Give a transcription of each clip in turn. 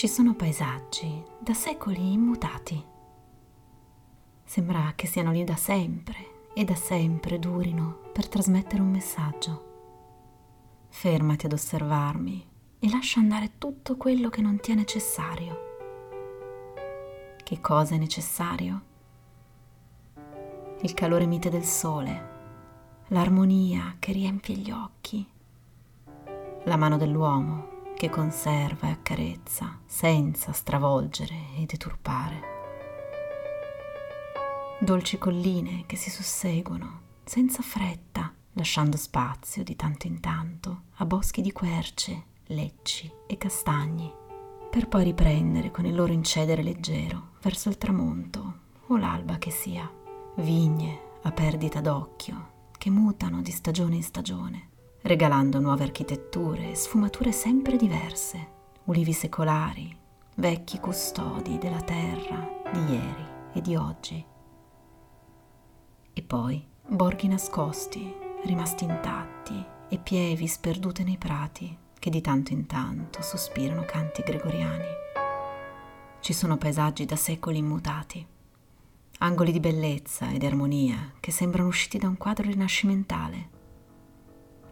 ci sono paesaggi da secoli immutati. Sembra che siano lì da sempre e da sempre durino per trasmettere un messaggio. Fermati ad osservarmi e lascia andare tutto quello che non ti è necessario. Che cosa è necessario? Il calore mite del sole, l'armonia che riempie gli occhi, la mano dell'uomo che conserva e accarezza senza stravolgere e deturpare. Dolci colline che si susseguono senza fretta, lasciando spazio di tanto in tanto a boschi di querce, lecci e castagni, per poi riprendere con il loro incedere leggero verso il tramonto o l'alba che sia. Vigne a perdita d'occhio che mutano di stagione in stagione regalando nuove architetture e sfumature sempre diverse, ulivi secolari, vecchi custodi della terra di ieri e di oggi. E poi borghi nascosti, rimasti intatti, e pievi sperdute nei prati che di tanto in tanto sospirano canti gregoriani. Ci sono paesaggi da secoli immutati, angoli di bellezza ed armonia che sembrano usciti da un quadro rinascimentale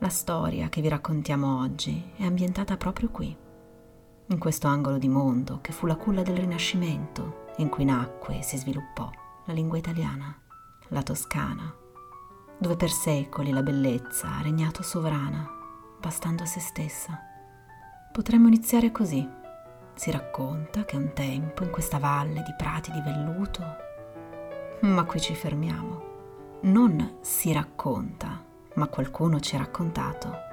la storia che vi raccontiamo oggi è ambientata proprio qui, in questo angolo di mondo che fu la culla del Rinascimento, in cui nacque e si sviluppò la lingua italiana, la toscana, dove per secoli la bellezza ha regnato sovrana, bastando a se stessa. Potremmo iniziare così. Si racconta che un tempo in questa valle di prati di velluto, ma qui ci fermiamo. Non si racconta, ma qualcuno ci ha raccontato.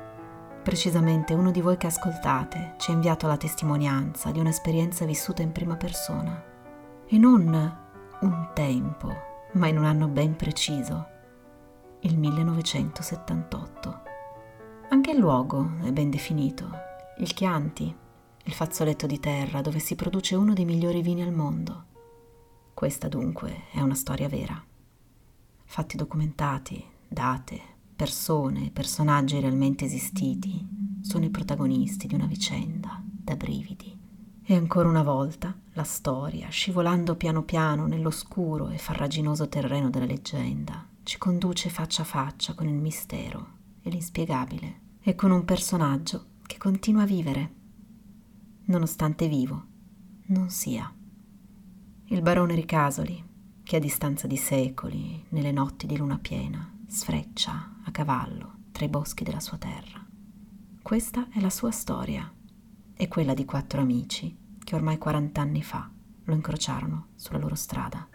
Precisamente uno di voi che ascoltate ci ha inviato la testimonianza di un'esperienza vissuta in prima persona. E non un tempo, ma in un anno ben preciso, il 1978. Anche il luogo è ben definito, il Chianti, il fazzoletto di terra dove si produce uno dei migliori vini al mondo. Questa dunque è una storia vera. Fatti documentati, date, persone, personaggi realmente esistiti, sono i protagonisti di una vicenda da brividi. E ancora una volta la storia, scivolando piano piano nell'oscuro e farraginoso terreno della leggenda, ci conduce faccia a faccia con il mistero e l'inspiegabile e con un personaggio che continua a vivere, nonostante vivo non sia. Il barone Ricasoli, che a distanza di secoli, nelle notti di luna piena, sfreccia a cavallo tra i boschi della sua terra. Questa è la sua storia e quella di quattro amici che ormai 40 anni fa lo incrociarono sulla loro strada.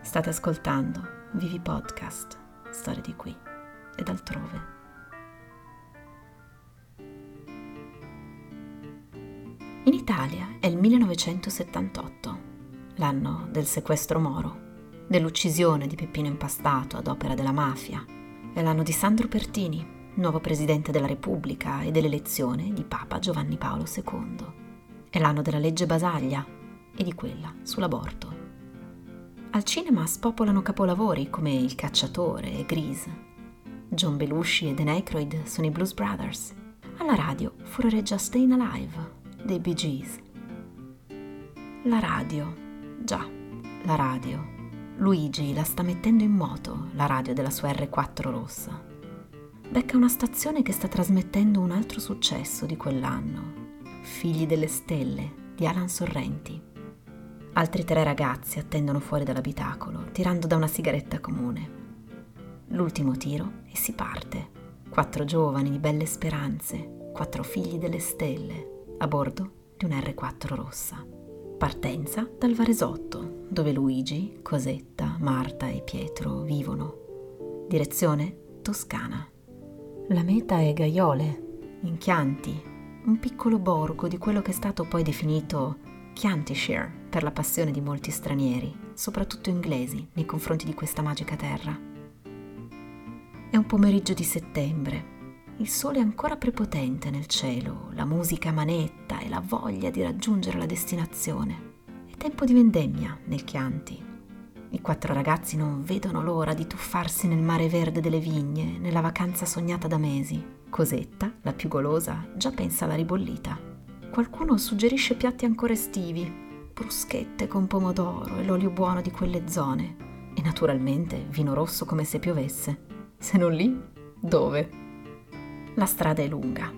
State ascoltando Vivi Podcast, storie di qui ed altrove. In Italia è il 1978, l'anno del sequestro Moro dell'uccisione di Peppino Impastato ad opera della mafia. È l'anno di Sandro Pertini, nuovo presidente della Repubblica e dell'elezione di Papa Giovanni Paolo II. È l'anno della legge Basaglia e di quella sull'aborto. Al cinema spopolano capolavori come Il cacciatore e Grease. John Belushi e Dan Aykroyd sono i Blues Brothers. Alla radio furoreggia Stayin' Alive dei Bee Gees. La radio, già, la radio Luigi la sta mettendo in moto, la radio della sua R4 rossa. Becca una stazione che sta trasmettendo un altro successo di quell'anno, Figli delle Stelle, di Alan Sorrenti. Altri tre ragazzi attendono fuori dall'abitacolo, tirando da una sigaretta comune. L'ultimo tiro e si parte. Quattro giovani di belle speranze, quattro figli delle stelle, a bordo di un R4 rossa. Partenza dal Varesotto, dove Luigi, Cosetta, Marta e Pietro vivono. Direzione Toscana. La meta è Gaiole, in Chianti, un piccolo borgo di quello che è stato poi definito Chiantishire per la passione di molti stranieri, soprattutto inglesi, nei confronti di questa magica terra. È un pomeriggio di settembre. Il sole è ancora prepotente nel cielo, la musica manetta e la voglia di raggiungere la destinazione. Tempo di vendemmia nel Chianti. I quattro ragazzi non vedono l'ora di tuffarsi nel mare verde delle vigne, nella vacanza sognata da mesi. Cosetta, la più golosa, già pensa alla ribollita. Qualcuno suggerisce piatti ancora estivi, bruschette con pomodoro e l'olio buono di quelle zone. E naturalmente vino rosso come se piovesse. Se non lì, dove? La strada è lunga.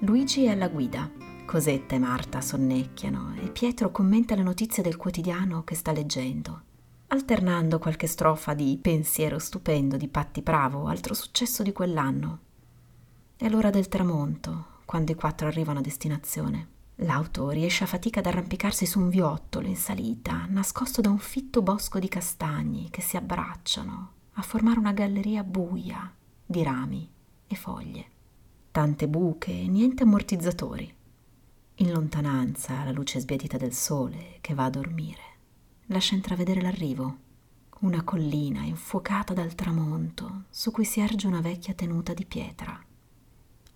Luigi è alla guida. Cosetta e Marta sonnecchiano e Pietro commenta le notizie del quotidiano che sta leggendo, alternando qualche strofa di pensiero stupendo di Patti Bravo, altro successo di quell'anno. È l'ora del tramonto, quando i quattro arrivano a destinazione. L'auto riesce a fatica ad arrampicarsi su un viottolo in salita, nascosto da un fitto bosco di castagni che si abbracciano a formare una galleria buia di rami e foglie. Tante buche e niente ammortizzatori. In lontananza la luce sbiadita del sole che va a dormire lascia intravedere l'arrivo, una collina infuocata dal tramonto su cui si erge una vecchia tenuta di pietra.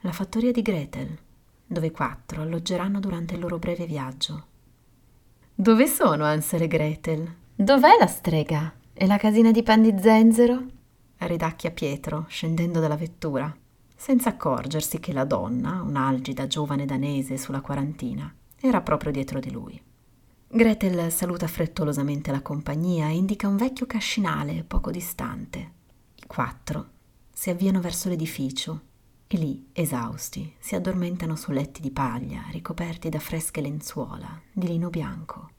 La fattoria di Gretel, dove i quattro alloggeranno durante il loro breve viaggio. Dove sono Ansel e Gretel? Dov'è la strega? E la casina di pan di zenzero? ridacchia Pietro, scendendo dalla vettura senza accorgersi che la donna, un'algida giovane danese sulla quarantina, era proprio dietro di lui. Gretel saluta frettolosamente la compagnia e indica un vecchio cascinale poco distante. I quattro si avviano verso l'edificio e lì, esausti, si addormentano su letti di paglia ricoperti da fresche lenzuola di lino bianco.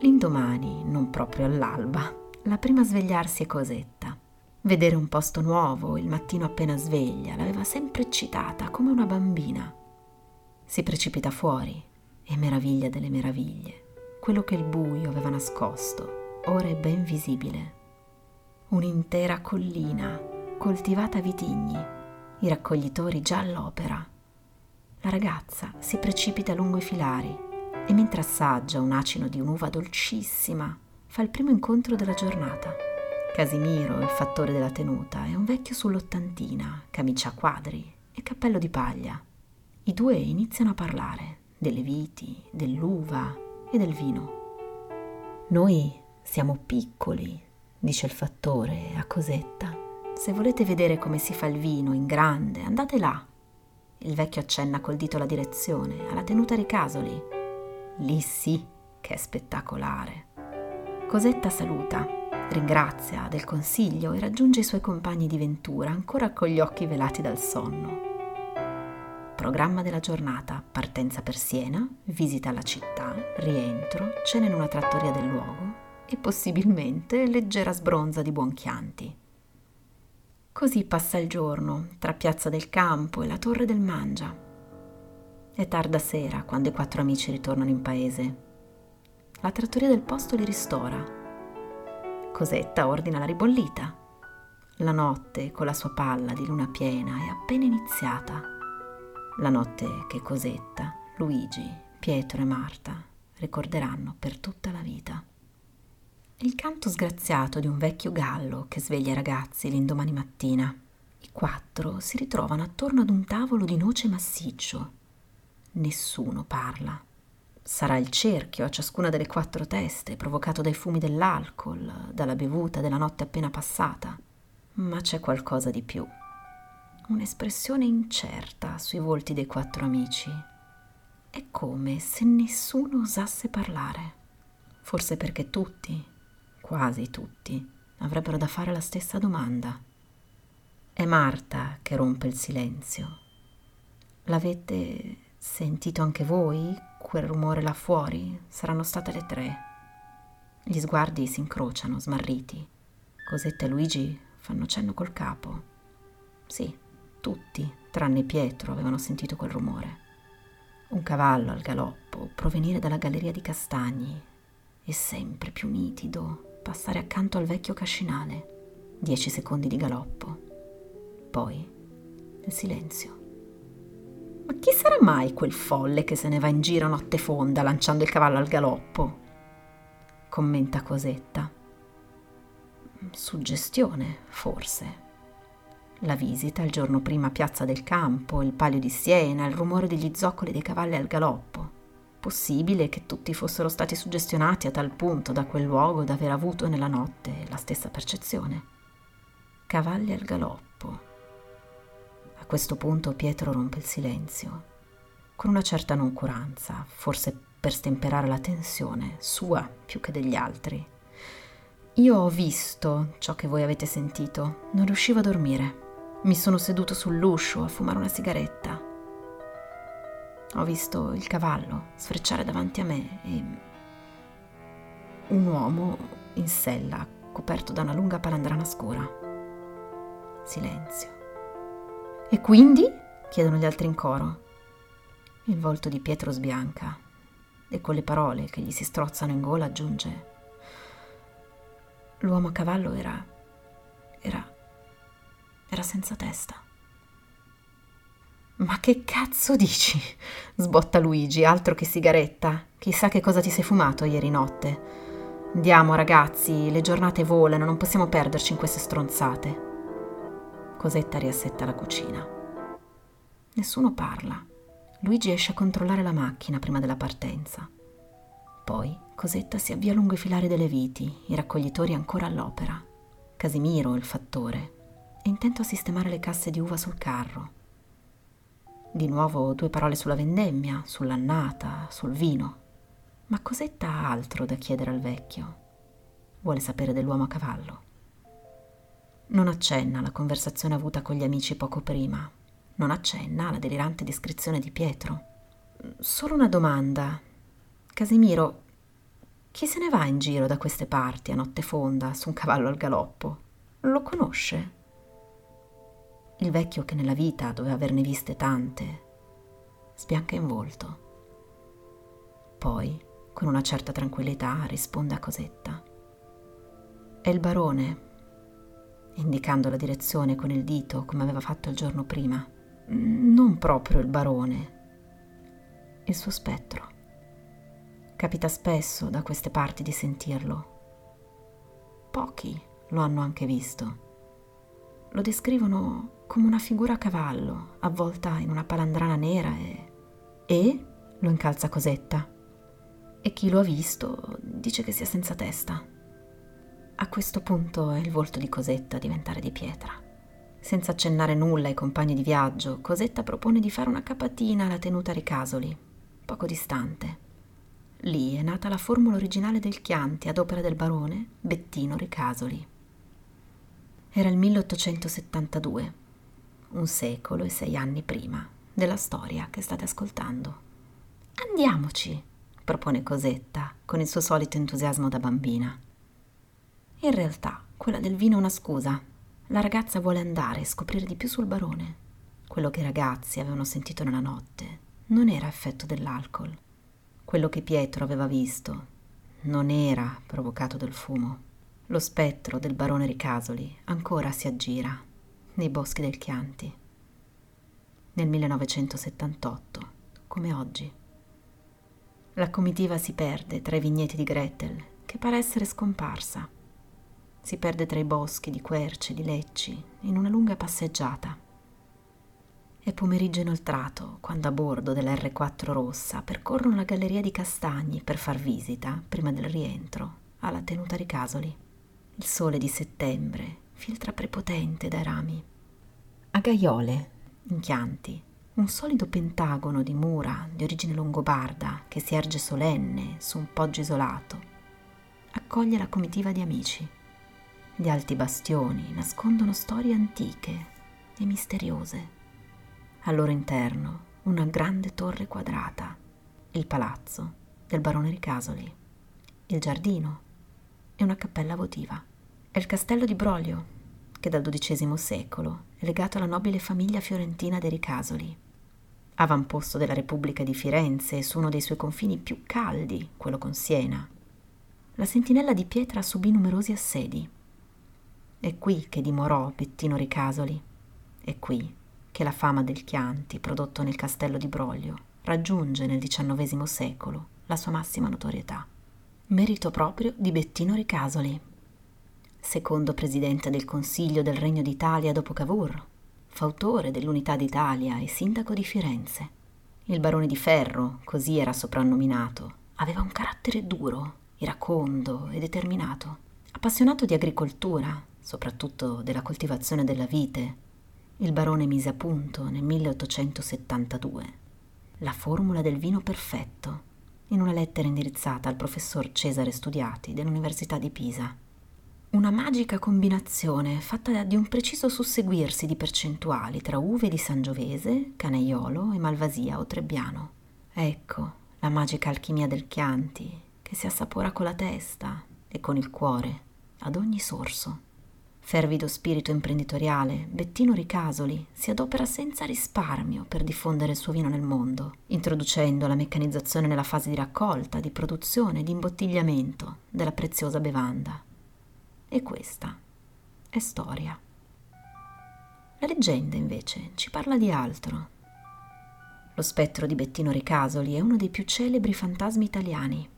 L'indomani, non proprio all'alba, la prima a svegliarsi è Cosetta. Vedere un posto nuovo il mattino appena sveglia l'aveva sempre eccitata come una bambina. Si precipita fuori e meraviglia delle meraviglie. Quello che il buio aveva nascosto ora è ben visibile. Un'intera collina coltivata a vitigni, i raccoglitori già all'opera. La ragazza si precipita lungo i filari e mentre assaggia un acino di un'uva dolcissima fa il primo incontro della giornata. Casimiro, il fattore della tenuta, è un vecchio sull'ottantina, camicia a quadri e cappello di paglia. I due iniziano a parlare delle viti, dell'uva e del vino. Noi siamo piccoli, dice il fattore a Cosetta. Se volete vedere come si fa il vino in grande, andate là. Il vecchio accenna col dito la direzione, alla tenuta Ricasoli. Lì sì che è spettacolare. Cosetta saluta ringrazia del consiglio e raggiunge i suoi compagni di ventura ancora con gli occhi velati dal sonno. Programma della giornata, partenza per Siena, visita alla città, rientro, cena in una trattoria del luogo e possibilmente leggera sbronza di buon chianti. Così passa il giorno tra Piazza del Campo e la Torre del Mangia. È tarda sera quando i quattro amici ritornano in paese. La trattoria del posto li ristora Cosetta ordina la ribollita. La notte, con la sua palla di luna piena, è appena iniziata. La notte che Cosetta, Luigi, Pietro e Marta ricorderanno per tutta la vita. Il canto sgraziato di un vecchio gallo che sveglia i ragazzi l'indomani mattina. I quattro si ritrovano attorno ad un tavolo di noce massiccio. Nessuno parla. Sarà il cerchio a ciascuna delle quattro teste, provocato dai fumi dell'alcol, dalla bevuta della notte appena passata. Ma c'è qualcosa di più. Un'espressione incerta sui volti dei quattro amici. È come se nessuno osasse parlare. Forse perché tutti, quasi tutti, avrebbero da fare la stessa domanda. È Marta che rompe il silenzio. L'avete sentito anche voi quel rumore là fuori saranno state le tre. Gli sguardi si incrociano, smarriti. Cosetta e Luigi fanno cenno col capo. Sì, tutti, tranne Pietro, avevano sentito quel rumore. Un cavallo al galoppo provenire dalla galleria di castagni e sempre più nitido passare accanto al vecchio cascinale. Dieci secondi di galoppo. Poi il silenzio. Ma chi sarà mai quel folle che se ne va in giro notte fonda lanciando il cavallo al galoppo? Commenta Cosetta. Suggestione, forse. La visita il giorno prima a Piazza del Campo, il palio di Siena, il rumore degli zoccoli dei cavalli al galoppo. Possibile che tutti fossero stati suggestionati a tal punto da quel luogo da aver avuto nella notte la stessa percezione. Cavalli al galoppo. Questo punto Pietro rompe il silenzio, con una certa noncuranza, forse per stemperare la tensione, sua più che degli altri. Io ho visto ciò che voi avete sentito, non riuscivo a dormire. Mi sono seduto sull'uscio a fumare una sigaretta. Ho visto il cavallo sfrecciare davanti a me e un uomo in sella coperto da una lunga palandrana scura. Silenzio. E quindi? chiedono gli altri in coro. Il volto di Pietro sbianca e con le parole che gli si strozzano in gola aggiunge L'uomo a cavallo era era era senza testa. Ma che cazzo dici? sbotta Luigi, altro che sigaretta. Chissà che cosa ti sei fumato ieri notte. Andiamo ragazzi, le giornate volano, non possiamo perderci in queste stronzate. Cosetta riassetta la cucina. Nessuno parla. Luigi esce a controllare la macchina prima della partenza. Poi Cosetta si avvia lungo i filari delle viti, i raccoglitori ancora all'opera. Casimiro, il fattore, è intento a sistemare le casse di uva sul carro. Di nuovo due parole sulla vendemmia, sull'annata, sul vino. Ma Cosetta ha altro da chiedere al vecchio. Vuole sapere dell'uomo a cavallo. Non accenna alla conversazione avuta con gli amici poco prima. Non accenna alla delirante descrizione di Pietro. Solo una domanda. Casimiro, chi se ne va in giro da queste parti a notte fonda su un cavallo al galoppo? Lo conosce? Il vecchio che nella vita doveva averne viste tante, sbianca in volto. Poi, con una certa tranquillità, risponde a Cosetta. È il barone, indicando la direzione con il dito come aveva fatto il giorno prima. Non proprio il barone, il suo spettro. Capita spesso da queste parti di sentirlo. Pochi lo hanno anche visto. Lo descrivono come una figura a cavallo, avvolta in una palandrana nera e... E? lo incalza Cosetta. E chi lo ha visto dice che sia senza testa. A questo punto è il volto di Cosetta a diventare di pietra. Senza accennare nulla ai compagni di viaggio, Cosetta propone di fare una capatina alla tenuta Ricasoli, poco distante. Lì è nata la formula originale del Chianti ad opera del barone Bettino Ricasoli. Era il 1872 un secolo e sei anni prima della storia che state ascoltando. Andiamoci, propone Cosetta con il suo solito entusiasmo da bambina. In realtà, quella del vino è una scusa. La ragazza vuole andare e scoprire di più sul barone. Quello che i ragazzi avevano sentito nella notte non era effetto dell'alcol. Quello che Pietro aveva visto non era provocato dal fumo. Lo spettro del barone Ricasoli ancora si aggira nei boschi del Chianti, nel 1978, come oggi. La comitiva si perde tra i vigneti di Gretel, che pare essere scomparsa. Si perde tra i boschi di querce, di lecci, in una lunga passeggiata. È pomeriggio inoltrato quando a bordo dell'R4 rossa percorrono la galleria di castagni per far visita, prima del rientro, alla tenuta Ricasoli. Il sole di settembre filtra prepotente dai rami. A Gaiole, in Chianti, un solido pentagono di mura di origine longobarda che si erge solenne su un poggio isolato, accoglie la comitiva di amici. Gli alti bastioni nascondono storie antiche e misteriose. Al loro interno una grande torre quadrata, il palazzo del barone Ricasoli, il giardino e una cappella votiva. È il castello di Broglio, che dal XII secolo è legato alla nobile famiglia fiorentina dei Ricasoli. Avamposto della Repubblica di Firenze su uno dei suoi confini più caldi, quello con Siena. La sentinella di pietra subì numerosi assedi. È qui che dimorò Bettino Ricasoli. È qui che la fama del Chianti, prodotto nel castello di Broglio, raggiunge nel XIX secolo la sua massima notorietà. Merito proprio di Bettino Ricasoli, secondo presidente del Consiglio del Regno d'Italia dopo Cavour, fautore dell'Unità d'Italia e sindaco di Firenze. Il barone di Ferro, così era soprannominato, aveva un carattere duro, iracondo e determinato, appassionato di agricoltura, soprattutto della coltivazione della vite, il barone mise a punto nel 1872 la formula del vino perfetto in una lettera indirizzata al professor Cesare Studiati dell'Università di Pisa. Una magica combinazione fatta di un preciso susseguirsi di percentuali tra uve di Sangiovese, Canaiolo e Malvasia o Trebbiano. Ecco la magica alchimia del Chianti che si assapora con la testa e con il cuore ad ogni sorso. Fervido spirito imprenditoriale, Bettino Ricasoli si adopera senza risparmio per diffondere il suo vino nel mondo, introducendo la meccanizzazione nella fase di raccolta, di produzione e di imbottigliamento della preziosa bevanda. E questa è storia. La leggenda, invece, ci parla di altro. Lo spettro di Bettino Ricasoli è uno dei più celebri fantasmi italiani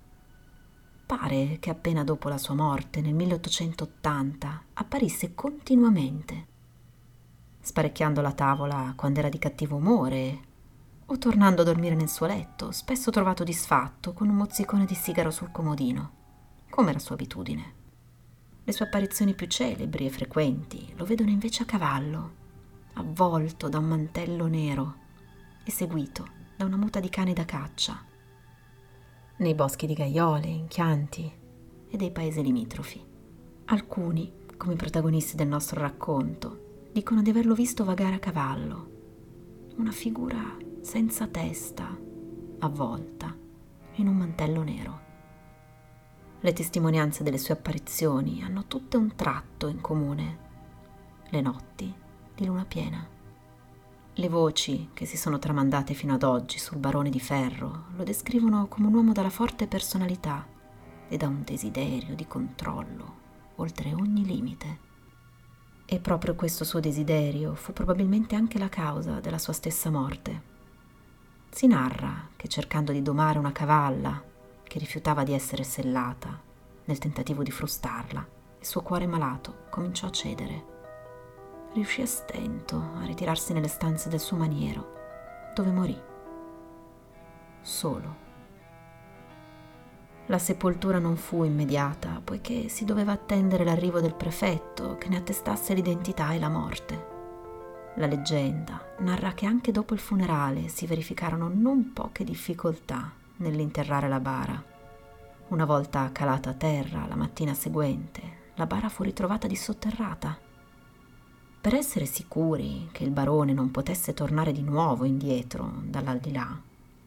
Pare che appena dopo la sua morte, nel 1880, apparisse continuamente, sparecchiando la tavola quando era di cattivo umore o tornando a dormire nel suo letto, spesso trovato disfatto con un mozzicone di sigaro sul comodino, come era sua abitudine. Le sue apparizioni più celebri e frequenti lo vedono invece a cavallo, avvolto da un mantello nero e seguito da una muta di cane da caccia nei boschi di Gaiole, in Chianti e dei paesi limitrofi. Alcuni, come i protagonisti del nostro racconto, dicono di averlo visto vagare a cavallo, una figura senza testa, avvolta, in un mantello nero. Le testimonianze delle sue apparizioni hanno tutte un tratto in comune, le notti di luna piena. Le voci che si sono tramandate fino ad oggi sul barone di ferro lo descrivono come un uomo dalla forte personalità e da un desiderio di controllo oltre ogni limite. E proprio questo suo desiderio fu probabilmente anche la causa della sua stessa morte. Si narra che cercando di domare una cavalla che rifiutava di essere sellata, nel tentativo di frustarla, il suo cuore malato cominciò a cedere riuscì a stento a ritirarsi nelle stanze del suo maniero, dove morì. Solo. La sepoltura non fu immediata, poiché si doveva attendere l'arrivo del prefetto che ne attestasse l'identità e la morte. La leggenda narra che anche dopo il funerale si verificarono non poche difficoltà nell'interrare la bara. Una volta calata a terra la mattina seguente, la bara fu ritrovata dissotterrata per essere sicuri che il barone non potesse tornare di nuovo indietro dall'aldilà,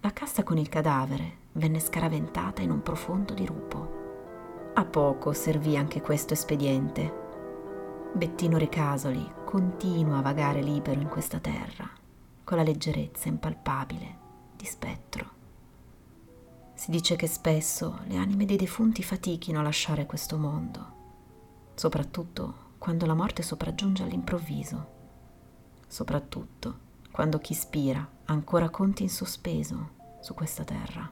la cassa con il cadavere venne scaraventata in un profondo dirupo. A poco servì anche questo espediente. Bettino Recasoli continua a vagare libero in questa terra, con la leggerezza impalpabile di spettro. Si dice che spesso le anime dei defunti fatichino a lasciare questo mondo, soprattutto quando la morte sopraggiunge all'improvviso, soprattutto quando chi spira ancora conti in sospeso su questa terra.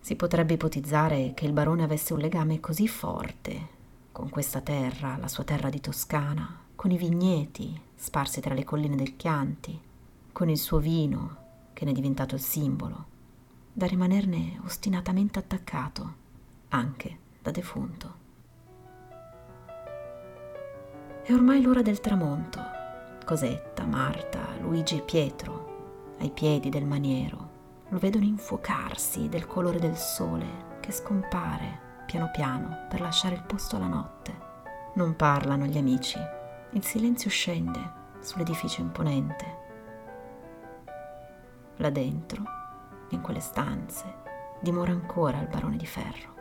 Si potrebbe ipotizzare che il barone avesse un legame così forte con questa terra, la sua terra di Toscana, con i vigneti sparsi tra le colline del Chianti, con il suo vino che ne è diventato il simbolo, da rimanerne ostinatamente attaccato, anche da defunto. È ormai l'ora del tramonto. Cosetta, Marta, Luigi e Pietro, ai piedi del maniero, lo vedono infuocarsi del colore del sole che scompare piano piano per lasciare il posto alla notte. Non parlano gli amici. Il silenzio scende sull'edificio imponente. Là dentro, in quelle stanze, dimora ancora il barone di ferro.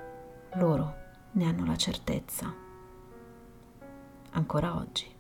Loro ne hanno la certezza ancora oggi.